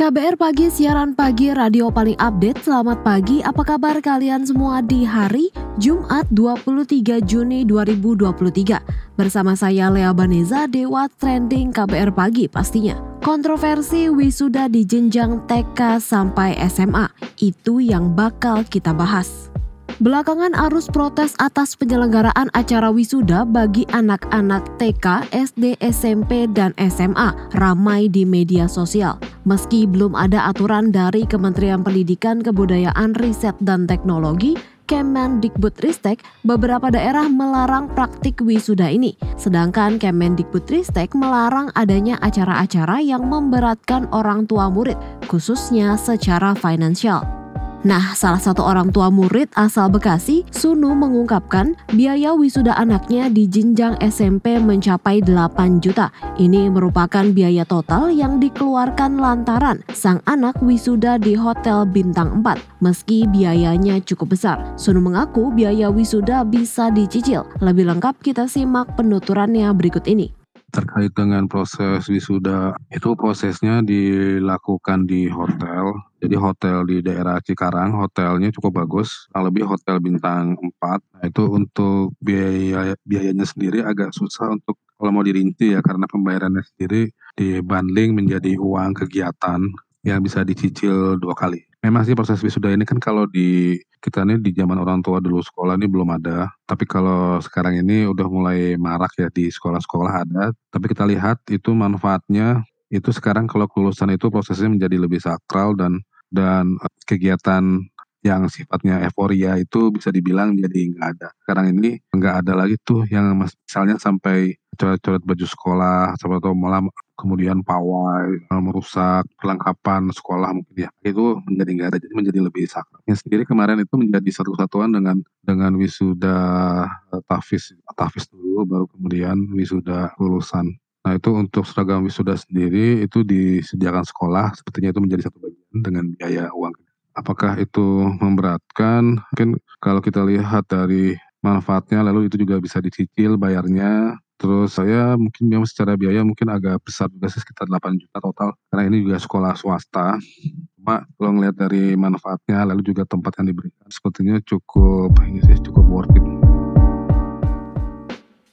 KBR Pagi, siaran pagi radio paling update. Selamat pagi, apa kabar kalian semua di hari Jumat 23 Juni 2023? Bersama saya Lea Baneza, Dewa Trending KBR Pagi pastinya. Kontroversi wisuda di jenjang TK sampai SMA, itu yang bakal kita bahas. Belakangan arus protes atas penyelenggaraan acara wisuda bagi anak-anak TK, SD, SMP, dan SMA ramai di media sosial. Meski belum ada aturan dari Kementerian Pendidikan, Kebudayaan, Riset, dan Teknologi, Kemendikbudristek, beberapa daerah melarang praktik wisuda ini. Sedangkan Kemendikbudristek melarang adanya acara-acara yang memberatkan orang tua murid, khususnya secara finansial. Nah, salah satu orang tua murid asal Bekasi, Sunu mengungkapkan biaya wisuda anaknya di jenjang SMP mencapai 8 juta. Ini merupakan biaya total yang dikeluarkan lantaran sang anak wisuda di Hotel Bintang 4. Meski biayanya cukup besar, Sunu mengaku biaya wisuda bisa dicicil. Lebih lengkap kita simak penuturannya berikut ini terkait dengan proses wisuda itu prosesnya dilakukan di hotel. Jadi hotel di daerah Cikarang hotelnya cukup bagus lebih hotel bintang 4 nah, itu untuk biaya biayanya sendiri agak susah untuk kalau mau dirinci ya karena pembayarannya sendiri dibanding menjadi uang kegiatan yang bisa dicicil dua kali memang sih proses wisuda ini kan kalau di kita ini di zaman orang tua dulu sekolah ini belum ada. Tapi kalau sekarang ini udah mulai marak ya di sekolah-sekolah ada. Tapi kita lihat itu manfaatnya itu sekarang kalau kelulusan itu prosesnya menjadi lebih sakral dan dan eh, kegiatan yang sifatnya euforia itu bisa dibilang jadi nggak ada. Sekarang ini nggak ada lagi tuh yang misalnya sampai coret-coret baju sekolah, atau malah kemudian pawai, merusak perlengkapan sekolah mungkin ya. Itu menjadi nggak ada, jadi menjadi lebih sakral. Yang sendiri kemarin itu menjadi satu kesatuan dengan dengan wisuda tafis, tafis dulu, baru kemudian wisuda lulusan. Nah itu untuk seragam wisuda sendiri itu disediakan sekolah, sepertinya itu menjadi satu bagian dengan biaya uang Apakah itu memberatkan? Mungkin kalau kita lihat dari manfaatnya lalu itu juga bisa dicicil bayarnya. Terus saya mungkin memang secara biaya mungkin agak besar juga sih sekitar 8 juta total karena ini juga sekolah swasta. Cuma kalau ngelihat dari manfaatnya lalu juga tempat yang diberikan sepertinya cukup ini sih cukup worth it.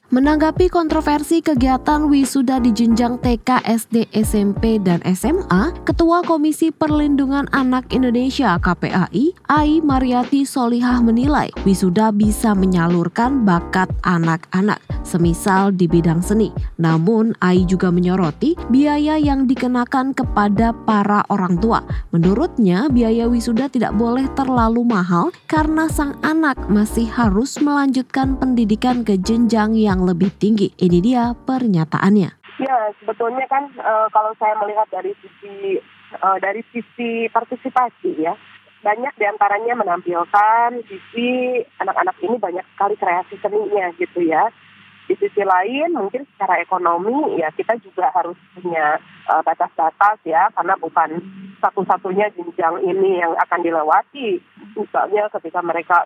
Menanggapi kontroversi kegiatan wisuda di jenjang TK, SD, SMP, dan SMA, Ketua Komisi Perlindungan Anak Indonesia KPAI, Ai Mariati Solihah menilai wisuda bisa menyalurkan bakat anak-anak, semisal di bidang seni. Namun, Ai juga menyoroti biaya yang dikenakan kepada para orang tua. Menurutnya, biaya wisuda tidak boleh terlalu mahal karena sang anak masih harus melanjutkan pendidikan ke jenjang yang yang lebih tinggi. Ini dia pernyataannya. Ya, sebetulnya kan e, kalau saya melihat dari sisi e, dari sisi partisipasi ya, banyak di antaranya menampilkan sisi anak-anak ini banyak sekali kreasi seninya gitu ya. Di sisi lain mungkin secara ekonomi ya kita juga harus punya uh, batas-batas ya karena bukan satu-satunya jenjang ini yang akan dilewati. Misalnya ketika mereka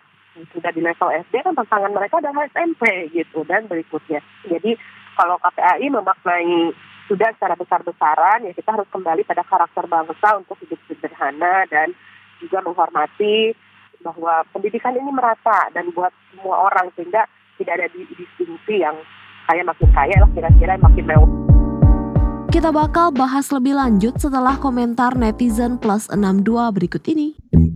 sudah di level SD kan tantangan mereka adalah SMP gitu dan berikutnya. Jadi kalau KPAI memaknai sudah secara besar-besaran ya kita harus kembali pada karakter bangsa untuk hidup sederhana dan juga menghormati bahwa pendidikan ini merata dan buat semua orang sehingga tidak ada distingsi yang kaya makin kaya lah kira-kira makin mewah. Kita bakal bahas lebih lanjut setelah komentar netizen plus 62 berikut ini.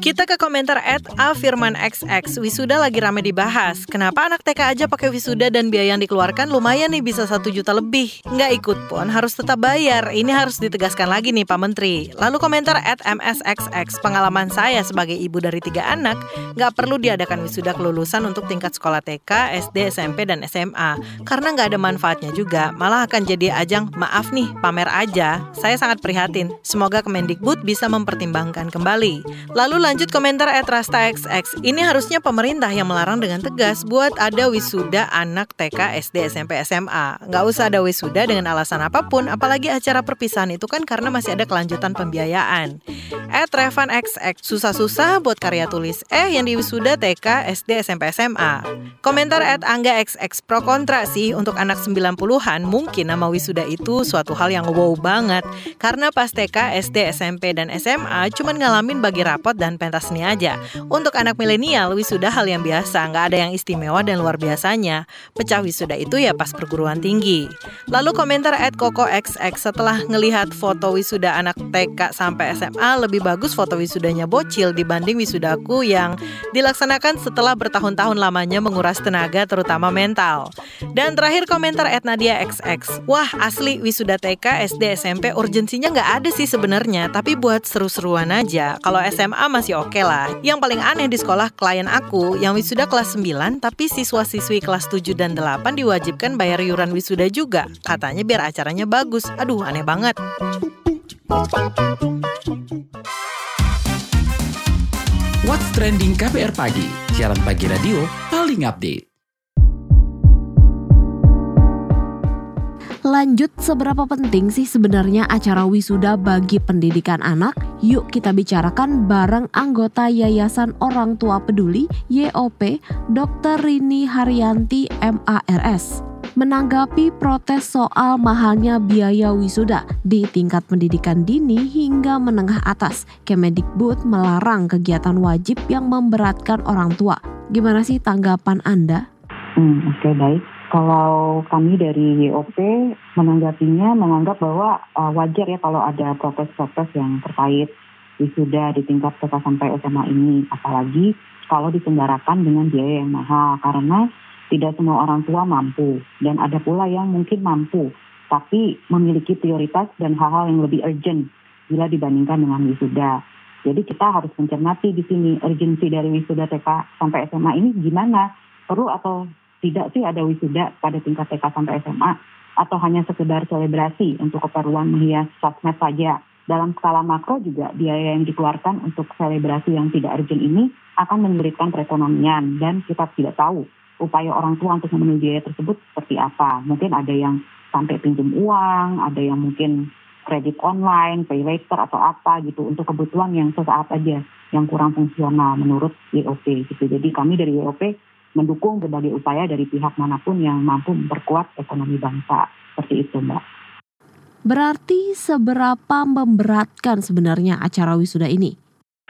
Kita ke komentar at. Wisuda lagi rame dibahas. Kenapa anak TK aja pakai wisuda dan biaya yang dikeluarkan lumayan nih bisa satu juta lebih. Nggak ikut pun harus tetap bayar. Ini harus ditegaskan lagi nih Pak Menteri. Lalu komentar at MSXX. Pengalaman saya sebagai ibu dari tiga anak, nggak perlu diadakan wisuda kelulusan untuk tingkat sekolah TK, SD, SMP, dan SMA. Karena nggak ada manfaatnya juga. Malah akan jadi ajang maaf nih, pamer aja. Saya sangat prihatin. Semoga Kemendikbud bisa mempertimbangkan kembali. Lalu lanjut komentar at Rasta XX. Ini harusnya pemerintah yang melarang dengan tegas buat ada wisuda anak TK, SD, SMP, SMA. Nggak usah ada wisuda dengan alasan apa pun, apalagi acara perpisahan itu kan karena masih ada kelanjutan pembiayaan. At Revan XX, susah-susah buat karya tulis. Eh, yang di wisuda TK, SD, SMP, SMA. Komentar at Angga XX pro kontra sih untuk anak 90-an mungkin nama wisuda itu suatu hal yang wow banget. Karena pas TK, SD, SMP, dan SMA cuman ngalamin bagi rapot dan pentas seni aja. Untuk anak milenial, wisuda hal yang biasa, nggak ada yang istimewa dan luar biasanya. Pecah wisuda itu ya pas perguruan tinggi. Lalu komentar at Koko XX setelah ngelihat foto wisuda anak TK sampai SMA lebih bagus foto wisudanya bocil dibanding wisudaku yang dilaksanakan setelah bertahun-tahun lamanya menguras tenaga terutama mental. Dan terakhir komentar at Nadia XX. Wah asli wisuda TK, SD, SMP urgensinya nggak ada sih sebenarnya, tapi buat seru-seruan aja. Kalau SMA masih oke okay lah. Yang paling aneh di sekolah klien aku yang wisuda kelas 9 tapi siswa-siswi kelas 7 dan 8 diwajibkan bayar iuran wisuda juga. Katanya biar acaranya bagus. Aduh, aneh banget. What's Trending KPR Pagi, siaran pagi radio paling update. Lanjut, seberapa penting sih sebenarnya acara wisuda bagi pendidikan anak? Yuk kita bicarakan bareng anggota Yayasan Orang Tua Peduli YOP, Dr. Rini Haryanti MARS. Menanggapi protes soal mahalnya biaya wisuda di tingkat pendidikan dini hingga menengah atas, Kemendikbud melarang kegiatan wajib yang memberatkan orang tua. Gimana sih tanggapan Anda? Hmm, Oke okay, baik. Kalau kami dari YOP menanggapinya menganggap bahwa uh, wajar ya kalau ada protes-protes yang terkait wisuda di tingkat TK sampai SMA ini, apalagi kalau diselenggarakan dengan biaya yang mahal karena tidak semua orang tua mampu dan ada pula yang mungkin mampu tapi memiliki prioritas dan hal-hal yang lebih urgent bila dibandingkan dengan wisuda. Jadi kita harus mencermati di sini urgensi dari wisuda TK sampai SMA ini gimana? Perlu atau tidak sih ada wisuda pada tingkat TK sampai SMA atau hanya sekedar selebrasi untuk keperluan menghias sosmed saja. Dalam skala makro juga biaya yang dikeluarkan untuk selebrasi yang tidak urgent ini akan menyulitkan perekonomian dan kita tidak tahu upaya orang tua untuk memenuhi biaya tersebut seperti apa. Mungkin ada yang sampai pinjam uang, ada yang mungkin kredit online, pay later atau apa gitu untuk kebutuhan yang sesaat aja yang kurang fungsional menurut YOP gitu. Jadi kami dari YOP mendukung berbagai upaya dari pihak mana pun yang mampu memperkuat ekonomi bangsa. Seperti itu, Mbak. Berarti seberapa memberatkan sebenarnya acara wisuda ini?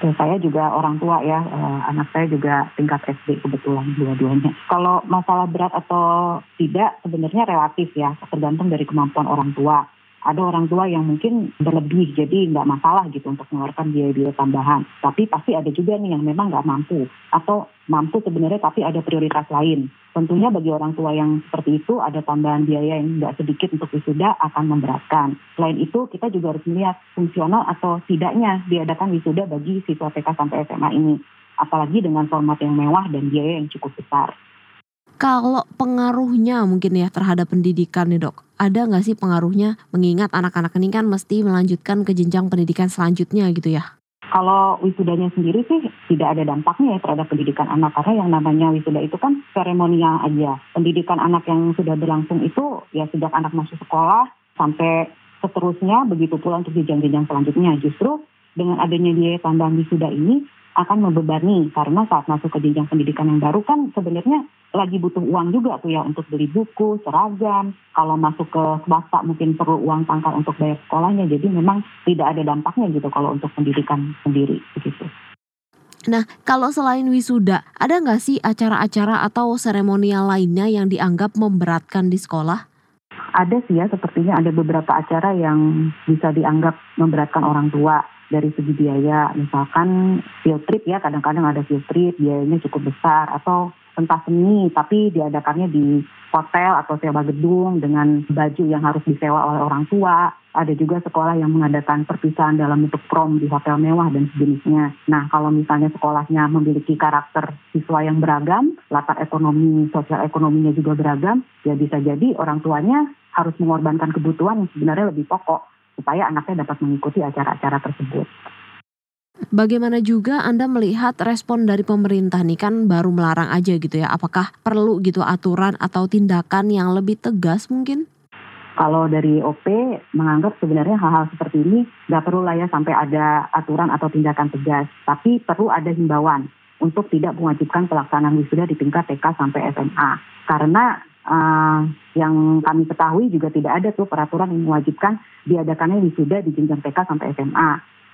Saya juga orang tua ya, eh, anak saya juga tingkat SD kebetulan dua-duanya. Kalau masalah berat atau tidak sebenarnya relatif ya, tergantung dari kemampuan orang tua ada orang tua yang mungkin berlebih jadi nggak masalah gitu untuk mengeluarkan biaya-biaya tambahan tapi pasti ada juga nih yang memang nggak mampu atau mampu sebenarnya tapi ada prioritas lain. Tentunya bagi orang tua yang seperti itu ada tambahan biaya yang nggak sedikit untuk wisuda akan memberatkan. Selain itu kita juga harus melihat fungsional atau tidaknya diadakan wisuda bagi siswa TK sampai SMA ini. Apalagi dengan format yang mewah dan biaya yang cukup besar. Kalau pengaruhnya mungkin ya terhadap pendidikan nih dok, ada nggak sih pengaruhnya mengingat anak-anak ini kan mesti melanjutkan ke jenjang pendidikan selanjutnya gitu ya? Kalau wisudanya sendiri sih tidak ada dampaknya ya terhadap pendidikan anak karena yang namanya wisuda itu kan seremonial aja. Pendidikan anak yang sudah berlangsung itu ya sejak anak masuk sekolah sampai seterusnya begitu pula untuk jenjang-jenjang selanjutnya. Justru dengan adanya biaya tambahan wisuda ini akan membebani karena saat masuk ke jenjang pendidikan yang baru kan sebenarnya lagi butuh uang juga tuh ya untuk beli buku, seragam. Kalau masuk ke swasta mungkin perlu uang pangkal untuk bayar sekolahnya. Jadi memang tidak ada dampaknya gitu kalau untuk pendidikan sendiri begitu. Nah, kalau selain wisuda, ada nggak sih acara-acara atau seremonial lainnya yang dianggap memberatkan di sekolah? Ada sih ya, sepertinya ada beberapa acara yang bisa dianggap memberatkan orang tua dari segi biaya. Misalkan field trip ya, kadang-kadang ada field trip, biayanya cukup besar. Atau pentas seni, tapi diadakannya di hotel atau sewa gedung dengan baju yang harus disewa oleh orang tua. Ada juga sekolah yang mengadakan perpisahan dalam bentuk prom di hotel mewah dan sejenisnya. Nah, kalau misalnya sekolahnya memiliki karakter siswa yang beragam, latar ekonomi, sosial ekonominya juga beragam, ya bisa jadi orang tuanya harus mengorbankan kebutuhan yang sebenarnya lebih pokok supaya anaknya dapat mengikuti acara-acara tersebut. Bagaimana juga Anda melihat respon dari pemerintah nih kan baru melarang aja gitu ya. Apakah perlu gitu aturan atau tindakan yang lebih tegas mungkin? Kalau dari OP menganggap sebenarnya hal-hal seperti ini nggak perlu lah ya sampai ada aturan atau tindakan tegas, tapi perlu ada himbauan untuk tidak mewajibkan pelaksanaan wisuda di tingkat TK sampai SMA. Karena uh, yang kami ketahui juga tidak ada tuh peraturan yang mewajibkan diadakannya wisuda di jenjang TK sampai SMA.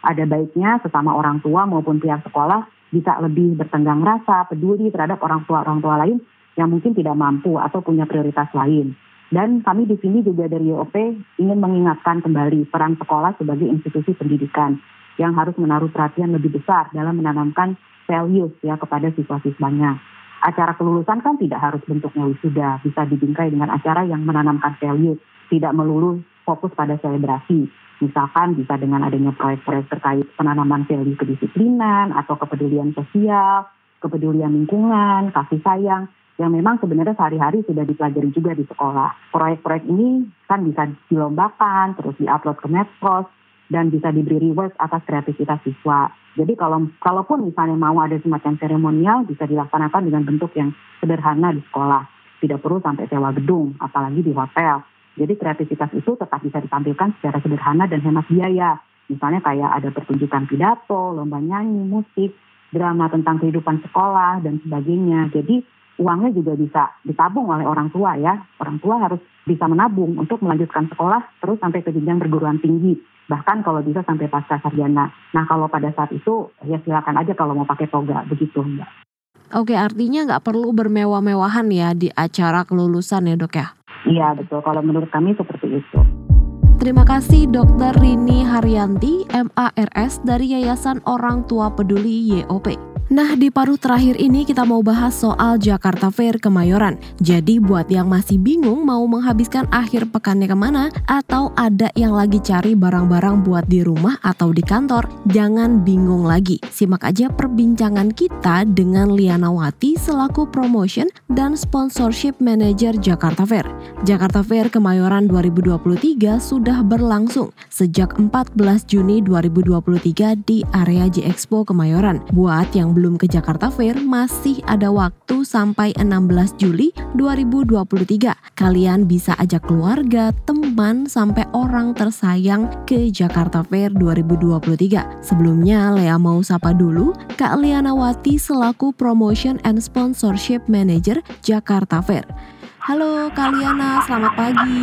Ada baiknya sesama orang tua maupun pihak sekolah bisa lebih bertenggang rasa, peduli terhadap orang tua orang tua lain yang mungkin tidak mampu atau punya prioritas lain. Dan kami di sini juga dari YOP ingin mengingatkan kembali peran sekolah sebagai institusi pendidikan yang harus menaruh perhatian lebih besar dalam menanamkan values ya kepada siswa-siswanya. Acara kelulusan kan tidak harus bentuknya wisuda, bisa dibingkai dengan acara yang menanamkan values, tidak melulu fokus pada selebrasi. Misalkan bisa dengan adanya proyek-proyek terkait penanaman value kedisiplinan atau kepedulian sosial, kepedulian lingkungan, kasih sayang, yang memang sebenarnya sehari-hari sudah dipelajari juga di sekolah. Proyek-proyek ini kan bisa dilombakan, terus diupload ke medsos, dan bisa diberi reward atas kreativitas siswa. Jadi kalau kalaupun misalnya mau ada semacam seremonial bisa dilaksanakan dengan bentuk yang sederhana di sekolah. Tidak perlu sampai sewa gedung, apalagi di hotel. Jadi kreativitas itu tetap bisa ditampilkan secara sederhana dan hemat biaya. Misalnya kayak ada pertunjukan pidato, lomba nyanyi, musik, drama tentang kehidupan sekolah, dan sebagainya. Jadi uangnya juga bisa ditabung oleh orang tua ya. Orang tua harus bisa menabung untuk melanjutkan sekolah terus sampai ke jenjang perguruan tinggi. Bahkan kalau bisa sampai pasca sarjana. Nah kalau pada saat itu ya silakan aja kalau mau pakai toga begitu Mbak. Oke artinya nggak perlu bermewah-mewahan ya di acara kelulusan ya dok ya? Iya betul kalau menurut kami seperti itu. Terima kasih Dr. Rini Haryanti, MARS dari Yayasan Orang Tua Peduli YOP. Nah, di paruh terakhir ini kita mau bahas soal Jakarta Fair Kemayoran. Jadi buat yang masih bingung mau menghabiskan akhir pekannya ke mana atau ada yang lagi cari barang-barang buat di rumah atau di kantor, jangan bingung lagi. Simak aja perbincangan kita dengan Liana Wati selaku Promotion dan Sponsorship Manager Jakarta Fair. Jakarta Fair Kemayoran 2023 sudah berlangsung sejak 14 Juni 2023 di area J Expo Kemayoran. Buat yang belum ke Jakarta Fair, masih ada waktu sampai 16 Juli 2023. Kalian bisa ajak keluarga, teman, sampai orang tersayang ke Jakarta Fair 2023. Sebelumnya, Lea mau sapa dulu Kak Lianawati selaku Promotion and Sponsorship Manager Jakarta Fair. Halo Kak Liana, selamat pagi.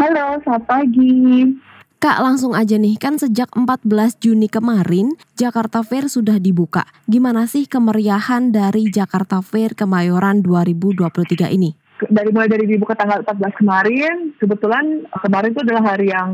Halo, selamat pagi. Kak langsung aja nih, kan sejak 14 Juni kemarin Jakarta Fair sudah dibuka. Gimana sih kemeriahan dari Jakarta Fair Kemayoran 2023 ini? Dari mulai dari dibuka tanggal 14 kemarin, kebetulan kemarin itu adalah hari yang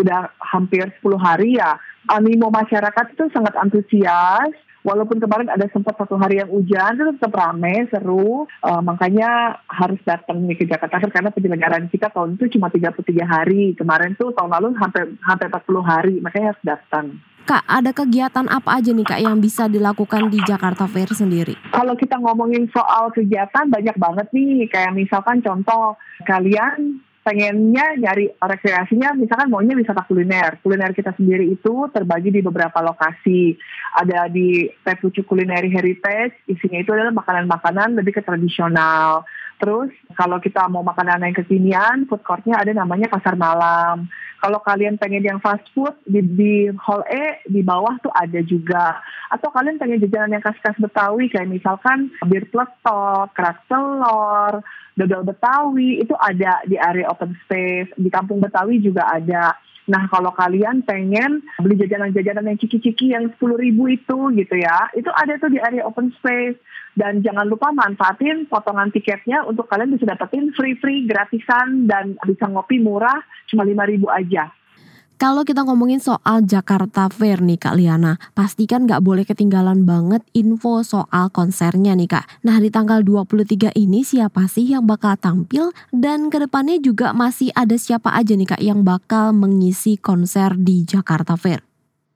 udah hampir 10 hari ya. Animo masyarakat itu sangat antusias, walaupun kemarin ada sempat satu hari yang hujan itu tetap ramai seru. Uh, makanya harus datang nih ke Jakarta karena penyelenggaraan kita tahun itu cuma 33 hari. Kemarin tuh tahun lalu hampir hampir 40 hari makanya harus datang. Kak, ada kegiatan apa aja nih Kak yang bisa dilakukan di Jakarta Fair sendiri? Kalau kita ngomongin soal kegiatan banyak banget nih, kayak misalkan contoh kalian pengennya nyari rekreasinya misalkan maunya wisata kuliner. Kuliner kita sendiri itu terbagi di beberapa lokasi. Ada di Tepucu Culinary Heritage, isinya itu adalah makanan-makanan lebih ke tradisional. Terus kalau kita mau makanan yang kekinian, food courtnya ada namanya Pasar Malam. Kalau kalian pengen yang fast food di, di hall E di bawah tuh ada juga. Atau kalian pengen jajanan yang khas-khas Betawi kayak misalkan bir pletok, kerak telur, dodol Betawi itu ada di area open space. Di kampung Betawi juga ada. Nah kalau kalian pengen beli jajanan-jajanan yang ciki-ciki yang 10 ribu itu gitu ya, itu ada tuh di area open space. Dan jangan lupa manfaatin potongan tiketnya untuk kalian bisa dapetin free-free gratisan dan bisa ngopi murah cuma 5 ribu aja. Kalau kita ngomongin soal Jakarta Fair nih Kak Liana, pastikan nggak boleh ketinggalan banget info soal konsernya nih Kak. Nah di tanggal 23 ini siapa sih yang bakal tampil dan ke depannya juga masih ada siapa aja nih Kak yang bakal mengisi konser di Jakarta Fair?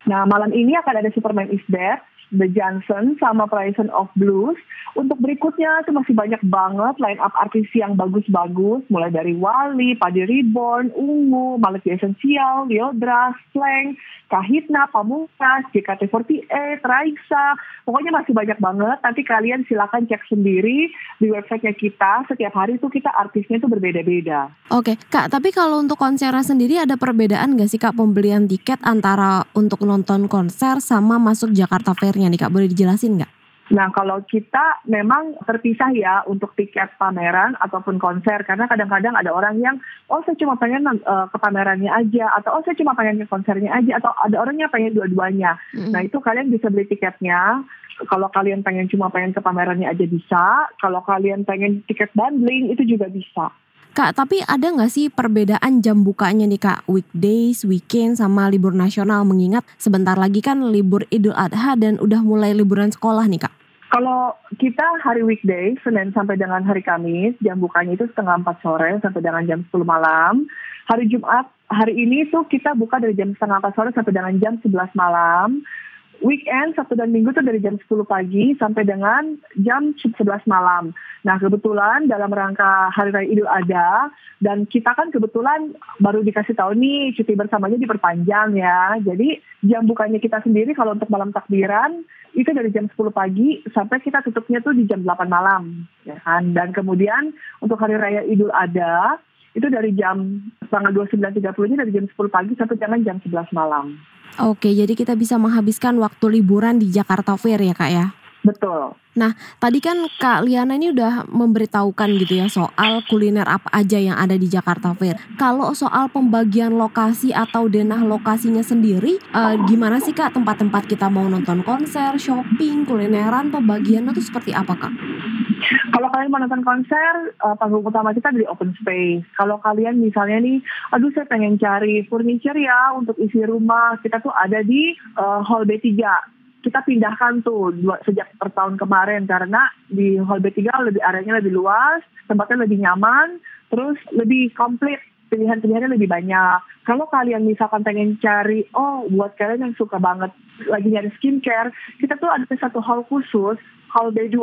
Nah malam ini akan ada Superman is Dead, The Johnson sama Horizon of Blues. Untuk berikutnya itu masih banyak banget line up artis yang bagus-bagus, mulai dari Wali, Padi Reborn, Ungu, Maliki Essential, Liodra, Slang, Kahitna, Pamungkas, JKT48, Raisa. Pokoknya masih banyak banget. Nanti kalian silakan cek sendiri di websitenya kita. Setiap hari itu kita artisnya itu berbeda-beda. Oke, Kak, tapi kalau untuk konsernya sendiri ada perbedaan nggak sih Kak pembelian tiket antara untuk nonton konser sama masuk Jakarta Fair-nya nih Kak? Boleh dijelasin nggak? Nah, kalau kita memang terpisah ya untuk tiket pameran ataupun konser karena kadang-kadang ada orang yang oh saya cuma pengen uh, ke pamerannya aja atau oh saya cuma pengen ke konsernya aja atau ada orang yang pengen dua-duanya. Mm-hmm. Nah, itu kalian bisa beli tiketnya. Kalau kalian pengen cuma pengen ke pamerannya aja bisa. Kalau kalian pengen tiket bundling itu juga bisa. Kak, tapi ada nggak sih perbedaan jam bukanya nih Kak? Weekdays, weekend, sama libur nasional mengingat sebentar lagi kan libur Idul Adha dan udah mulai liburan sekolah nih Kak. Kalau kita hari weekday, Senin sampai dengan hari Kamis, jam bukanya itu setengah 4 sore sampai dengan jam 10 malam. Hari Jumat, hari ini tuh kita buka dari jam setengah 4 sore sampai dengan jam 11 malam. Weekend, Sabtu dan Minggu tuh dari jam 10 pagi sampai dengan jam 11 malam. Nah kebetulan dalam rangka Hari Raya Idul Adha, dan kita kan kebetulan baru dikasih tahu nih cuti bersamanya diperpanjang ya. Jadi jam bukanya kita sendiri kalau untuk malam takbiran itu dari jam 10 pagi sampai kita tutupnya tuh di jam 8 malam ya kan dan kemudian untuk hari raya Idul Adha itu dari jam tanggal 29.30 nya dari jam 10 pagi sampai dengan jam 11 malam. Oke, jadi kita bisa menghabiskan waktu liburan di Jakarta Fair ya kak ya? Betul. Nah, tadi kan Kak Liana ini udah memberitahukan gitu ya soal kuliner apa aja yang ada di Jakarta Fair. Kalau soal pembagian lokasi atau denah lokasinya sendiri, uh, gimana sih Kak tempat-tempat kita mau nonton konser, shopping, kulineran, pembagiannya tuh seperti apa Kak? Kalau kalian mau nonton konser, uh, panggung utama kita di open space. Kalau kalian misalnya nih, aduh saya pengen cari furniture ya untuk isi rumah, kita tuh ada di uh, Hall B3 kita pindahkan tuh dua, sejak per tahun kemarin karena di hall B3 lebih areanya lebih luas, tempatnya lebih nyaman, terus lebih komplit pilihan-pilihannya lebih banyak. Kalau kalian misalkan pengen cari, oh buat kalian yang suka banget lagi nyari skincare, kita tuh ada satu hall khusus, hall B2,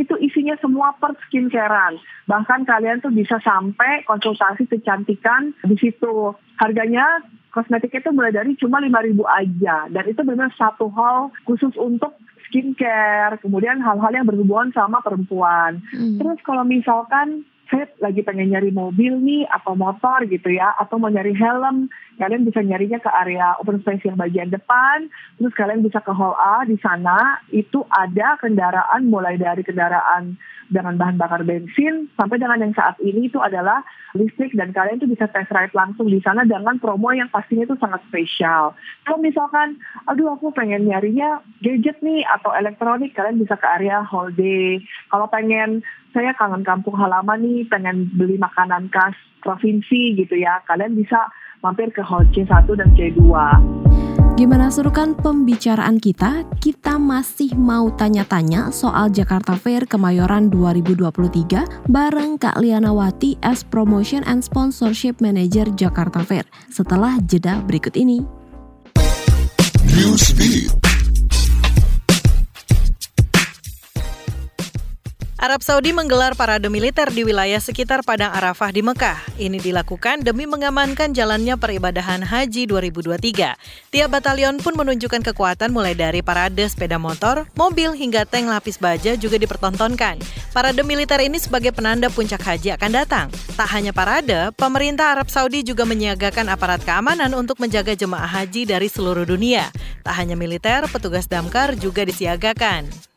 itu isinya semua per skincarean. Bahkan kalian tuh bisa sampai konsultasi kecantikan di situ. Harganya kosmetik itu mulai dari cuma 5000 aja dan itu benar satu hal khusus untuk skincare, kemudian hal-hal yang berhubungan sama perempuan. Hmm. Terus kalau misalkan saya lagi pengen nyari mobil nih atau motor gitu ya atau mau nyari helm kalian bisa nyarinya ke area open space yang bagian depan terus kalian bisa ke hall A di sana itu ada kendaraan mulai dari kendaraan dengan bahan bakar bensin sampai dengan yang saat ini itu adalah listrik dan kalian itu bisa test ride langsung di sana dengan promo yang pastinya itu sangat spesial. Kalau misalkan, aduh aku pengen nyarinya gadget nih atau elektronik, kalian bisa ke area hall day. Kalau pengen saya kangen kampung halaman nih, pengen beli makanan khas provinsi gitu ya, kalian bisa mampir ke hall C1 dan C2. Gimana serukan pembicaraan kita? Kita masih mau tanya-tanya soal Jakarta Fair Kemayoran 2023 bareng Kak Lianawati as Promotion and Sponsorship Manager Jakarta Fair setelah jeda berikut ini. Arab Saudi menggelar parade militer di wilayah sekitar Padang Arafah di Mekah. Ini dilakukan demi mengamankan jalannya peribadahan Haji 2023. Tiap batalion pun menunjukkan kekuatan mulai dari parade sepeda motor, mobil hingga tank lapis baja juga dipertontonkan. Parade militer ini sebagai penanda puncak haji akan datang. Tak hanya parade, pemerintah Arab Saudi juga menyiagakan aparat keamanan untuk menjaga jemaah haji dari seluruh dunia. Tak hanya militer, petugas damkar juga disiagakan.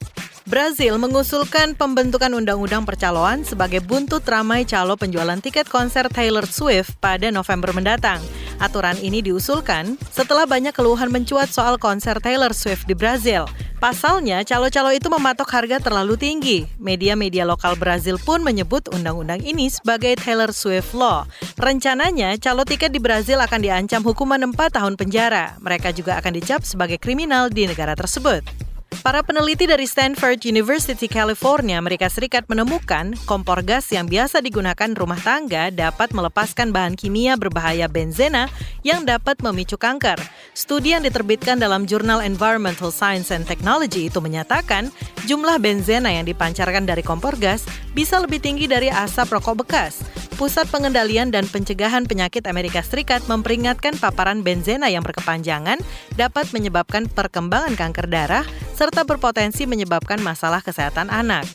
Brazil mengusulkan pembentukan undang-undang percaloan sebagai buntut ramai calo penjualan tiket konser Taylor Swift pada November mendatang. Aturan ini diusulkan setelah banyak keluhan mencuat soal konser Taylor Swift di Brazil. Pasalnya, calo-calo itu mematok harga terlalu tinggi. Media-media lokal Brazil pun menyebut undang-undang ini sebagai Taylor Swift Law. Rencananya, calo tiket di Brazil akan diancam hukuman 4 tahun penjara. Mereka juga akan dicap sebagai kriminal di negara tersebut. Para peneliti dari Stanford University, California, Amerika Serikat menemukan kompor gas yang biasa digunakan rumah tangga dapat melepaskan bahan kimia berbahaya benzena yang dapat memicu kanker. Studi yang diterbitkan dalam jurnal Environmental Science and Technology itu menyatakan jumlah benzena yang dipancarkan dari kompor gas bisa lebih tinggi dari asap rokok bekas. Pusat Pengendalian dan Pencegahan Penyakit Amerika Serikat memperingatkan paparan benzena yang berkepanjangan dapat menyebabkan perkembangan kanker darah serta berpotensi menyebabkan masalah kesehatan anak.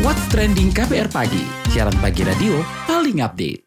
What's Trending KPR Pagi, siaran pagi radio paling update.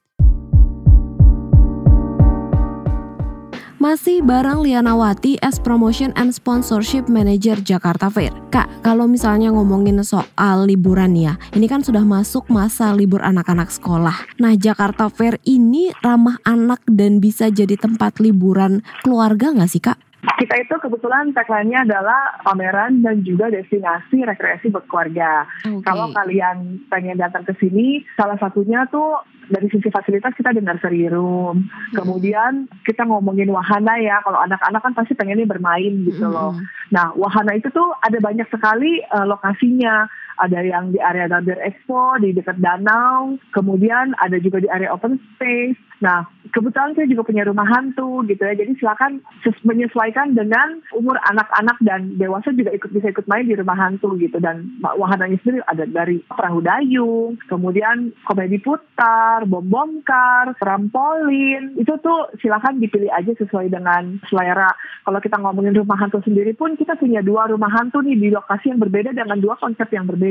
Masih bareng Lianawati as Promotion and Sponsorship Manager Jakarta Fair. Kak, kalau misalnya ngomongin soal liburan ya, ini kan sudah masuk masa libur anak-anak sekolah. Nah, Jakarta Fair ini ramah anak dan bisa jadi tempat liburan keluarga nggak sih, Kak? Kita itu kebetulan tagline-nya adalah pameran dan juga destinasi rekreasi buat keluarga. Okay. Kalau kalian pengen datang ke sini, salah satunya tuh dari sisi fasilitas kita ada nursery room. Kemudian kita ngomongin wahana ya, kalau anak-anak kan pasti pengennya bermain gitu loh. Nah, wahana itu tuh ada banyak sekali uh, lokasinya. Ada yang di area Gambir Expo, di dekat danau. Kemudian ada juga di area open space. Nah, kebetulan saya juga punya rumah hantu gitu ya. Jadi silakan menyesuaikan dengan umur anak-anak dan dewasa juga ikut bisa ikut main di rumah hantu gitu. Dan wahananya sendiri ada dari perahu dayung, kemudian komedi putar, bom bongkar, trampolin. Itu tuh silakan dipilih aja sesuai dengan selera. Kalau kita ngomongin rumah hantu sendiri pun kita punya dua rumah hantu nih di lokasi yang berbeda dengan dua konsep yang berbeda.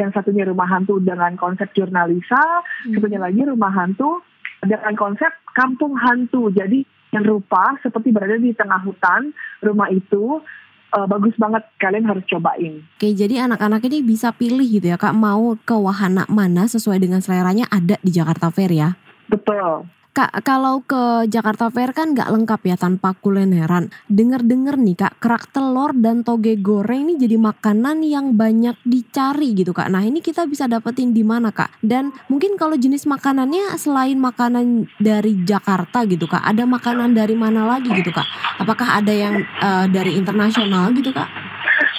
Yang satunya rumah hantu dengan konsep jurnalisa, hmm. satunya lagi rumah hantu dengan konsep kampung hantu. Jadi yang rupa seperti berada di tengah hutan, rumah itu uh, bagus banget kalian harus cobain. Oke, jadi anak-anak ini bisa pilih gitu ya Kak mau ke wahana mana sesuai dengan seleranya ada di Jakarta Fair ya. Betul. Kak, kalau ke Jakarta Fair kan nggak lengkap ya tanpa kulineran. Dengar-dengar nih Kak, kerak telur dan toge goreng ini jadi makanan yang banyak dicari gitu Kak. Nah ini kita bisa dapetin di mana Kak? Dan mungkin kalau jenis makanannya selain makanan dari Jakarta gitu Kak, ada makanan dari mana lagi gitu Kak? Apakah ada yang uh, dari internasional gitu Kak?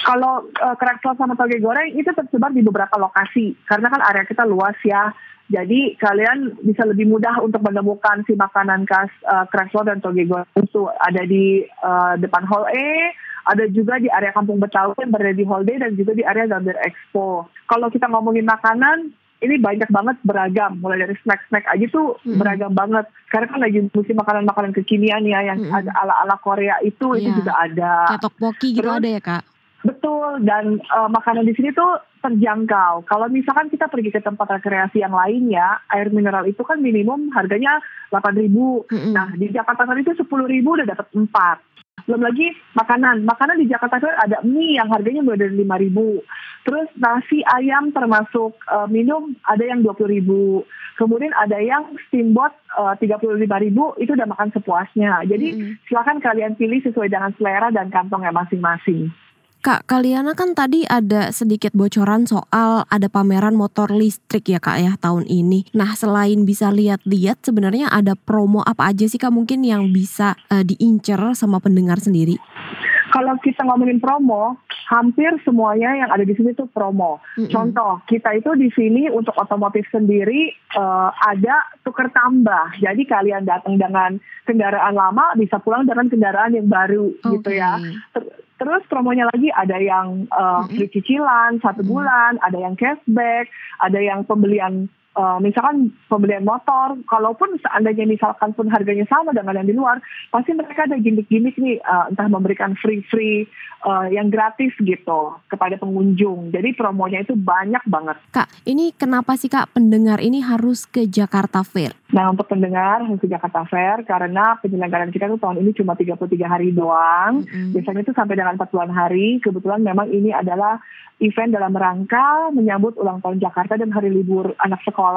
Kalau uh, kerak telur sama toge goreng itu tersebar di beberapa lokasi karena kan area kita luas ya. Jadi kalian bisa lebih mudah untuk menemukan si makanan khas uh, telur dan toge goreng itu ada di uh, depan Hall E, ada juga di area Kampung Betawi yang berada di Hall D dan juga di area Gambir Expo. Kalau kita ngomongin makanan, ini banyak banget beragam mulai dari snack-snack aja tuh hmm. beragam banget karena kan lagi musim makanan-makanan kekinian ya yang hmm. ada ala-ala Korea itu yeah. itu iya. juga ada kayak tteokbokki gitu ada ya kak betul dan uh, makanan di sini tuh terjangkau. Kalau misalkan kita pergi ke tempat rekreasi yang lainnya, air mineral itu kan minimum harganya 8.000. Mm-hmm. Nah, di Jakarta itu 10.000 udah dapat 4. Belum lagi makanan. Makanan di Jakarta Fair ada mie yang harganya mulai dari 5.000. Terus nasi ayam termasuk uh, minum ada yang 20.000. Kemudian ada yang steamboat uh, 35.000 itu udah makan sepuasnya. Jadi mm-hmm. silakan kalian pilih sesuai dengan selera dan kantongnya masing-masing. Kak Kaliana kan tadi ada sedikit bocoran soal ada pameran motor listrik ya Kak ya tahun ini. Nah selain bisa lihat-lihat sebenarnya ada promo apa aja sih Kak mungkin yang bisa uh, diincer sama pendengar sendiri? Kalau kita ngomongin promo, hampir semuanya yang ada di sini tuh promo. Mm-mm. Contoh, kita itu di sini untuk otomotif sendiri eh, ada tuker tambah. Jadi kalian datang dengan kendaraan lama bisa pulang dengan kendaraan yang baru gitu Oke. ya. Ter- Terus promonya lagi ada yang Mm-mm. free cicilan satu bulan, ada yang cashback, ada yang pembelian eh, misalkan pembelian motor, kalaupun seandainya misalkan pun harganya sama dengan yang di luar, pasti mereka ada gimmick-gimmick nih, eh, entah memberikan free-free eh, yang gratis gitu kepada pengunjung. Jadi promonya itu banyak banget. Kak, ini kenapa sih Kak pendengar ini harus ke Jakarta Fair? Nah untuk pendengar harus ke Jakarta Fair karena penyelenggaraan kita tuh tahun ini cuma 33 hari doang. Mm-mm. Biasanya itu sampai dengan 40-an hari. Kebetulan memang ini adalah event dalam rangka menyambut ulang tahun Jakarta dan hari libur anak sekolah.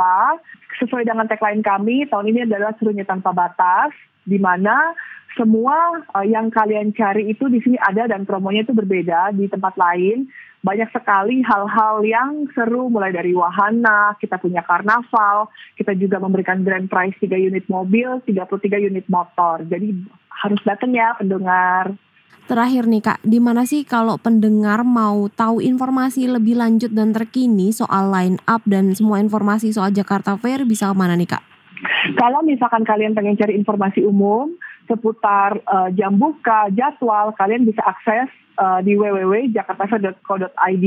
Sesuai dengan tagline kami, tahun ini adalah serunya tanpa batas, di mana semua eh, yang kalian cari itu di sini ada dan promonya itu berbeda di tempat lain. Banyak sekali hal-hal yang seru mulai dari wahana, kita punya karnaval, kita juga memberikan grand prize 3 unit mobil, 33 unit motor. Jadi harus datang ya pendengar. Terakhir nih Kak, di mana sih kalau pendengar mau tahu informasi lebih lanjut dan terkini soal line up dan semua informasi soal Jakarta Fair bisa ke mana nih Kak? Kalau misalkan kalian pengen cari informasi umum seputar eh, jam buka, jadwal, kalian bisa akses eh, di www.jakartafair.co.id.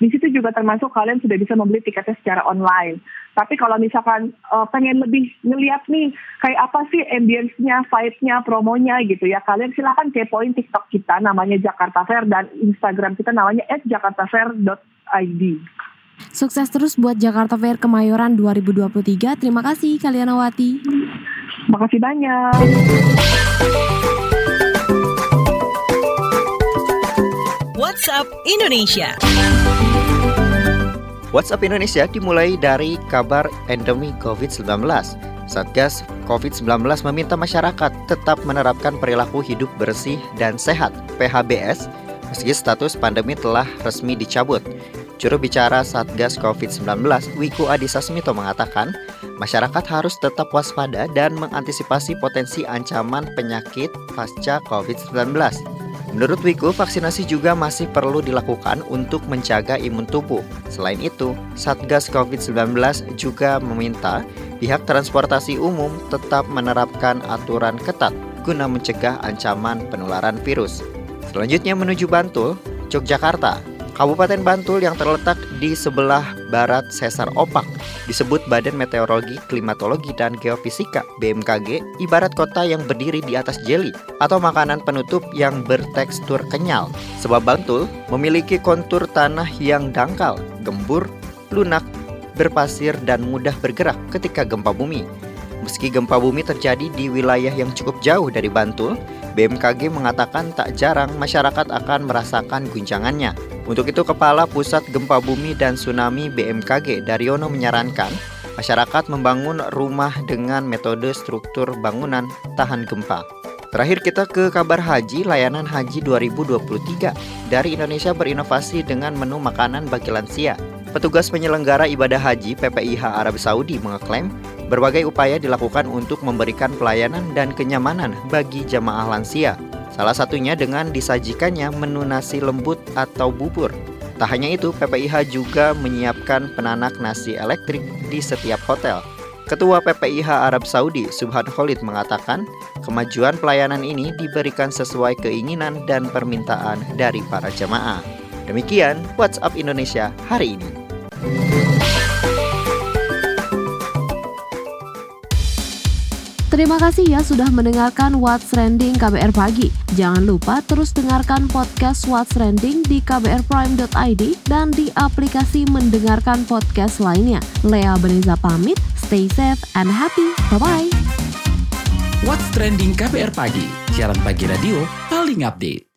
Di situ juga termasuk kalian sudah bisa membeli tiketnya secara online. Tapi kalau misalkan eh, pengen lebih ngeliat nih kayak apa sih ambience-nya, vibe-nya, promonya gitu ya, kalian silahkan kepoin TikTok kita namanya Jakarta Fair dan Instagram kita namanya @jakartafair.id. Sukses terus buat Jakarta Fair Kemayoran 2023. Terima kasih Kalianawati. Makasih banyak. WhatsApp Indonesia. WhatsApp Indonesia dimulai dari kabar endemi COVID-19. Satgas COVID-19 meminta masyarakat tetap menerapkan perilaku hidup bersih dan sehat (PHBS) meski status pandemi telah resmi dicabut. Juru bicara Satgas COVID-19, Wiku Adhisa Smito mengatakan, masyarakat harus tetap waspada dan mengantisipasi potensi ancaman penyakit pasca COVID-19. Menurut Wiku, vaksinasi juga masih perlu dilakukan untuk menjaga imun tubuh. Selain itu, Satgas COVID-19 juga meminta pihak transportasi umum tetap menerapkan aturan ketat guna mencegah ancaman penularan virus. Selanjutnya menuju Bantul, Yogyakarta. Kabupaten Bantul yang terletak di sebelah barat Sesar Opak disebut Badan Meteorologi, Klimatologi, dan Geofisika BMKG ibarat kota yang berdiri di atas jeli atau makanan penutup yang bertekstur kenyal. Sebab Bantul memiliki kontur tanah yang dangkal, gembur, lunak, berpasir, dan mudah bergerak ketika gempa bumi. Meski gempa bumi terjadi di wilayah yang cukup jauh dari Bantul, BMKG mengatakan tak jarang masyarakat akan merasakan guncangannya. Untuk itu, Kepala Pusat Gempa Bumi dan Tsunami BMKG Daryono menyarankan masyarakat membangun rumah dengan metode struktur bangunan tahan gempa. Terakhir kita ke kabar haji, layanan haji 2023 dari Indonesia berinovasi dengan menu makanan bagi lansia. Petugas penyelenggara ibadah haji PPIH Arab Saudi mengeklaim berbagai upaya dilakukan untuk memberikan pelayanan dan kenyamanan bagi jamaah lansia. Salah satunya dengan disajikannya menu nasi lembut atau bubur. Tak hanya itu, PPIH juga menyiapkan penanak nasi elektrik di setiap hotel. Ketua PPIH Arab Saudi, Subhan Khalid mengatakan, kemajuan pelayanan ini diberikan sesuai keinginan dan permintaan dari para jamaah. Demikian WhatsApp Indonesia hari ini. Terima kasih ya sudah mendengarkan What's Trending KBR Pagi. Jangan lupa terus dengarkan podcast What's Trending di kbrprime.id dan di aplikasi mendengarkan podcast lainnya. Lea Beneza pamit, stay safe and happy. Bye-bye. What's Trending KPR Pagi, siaran pagi radio paling update.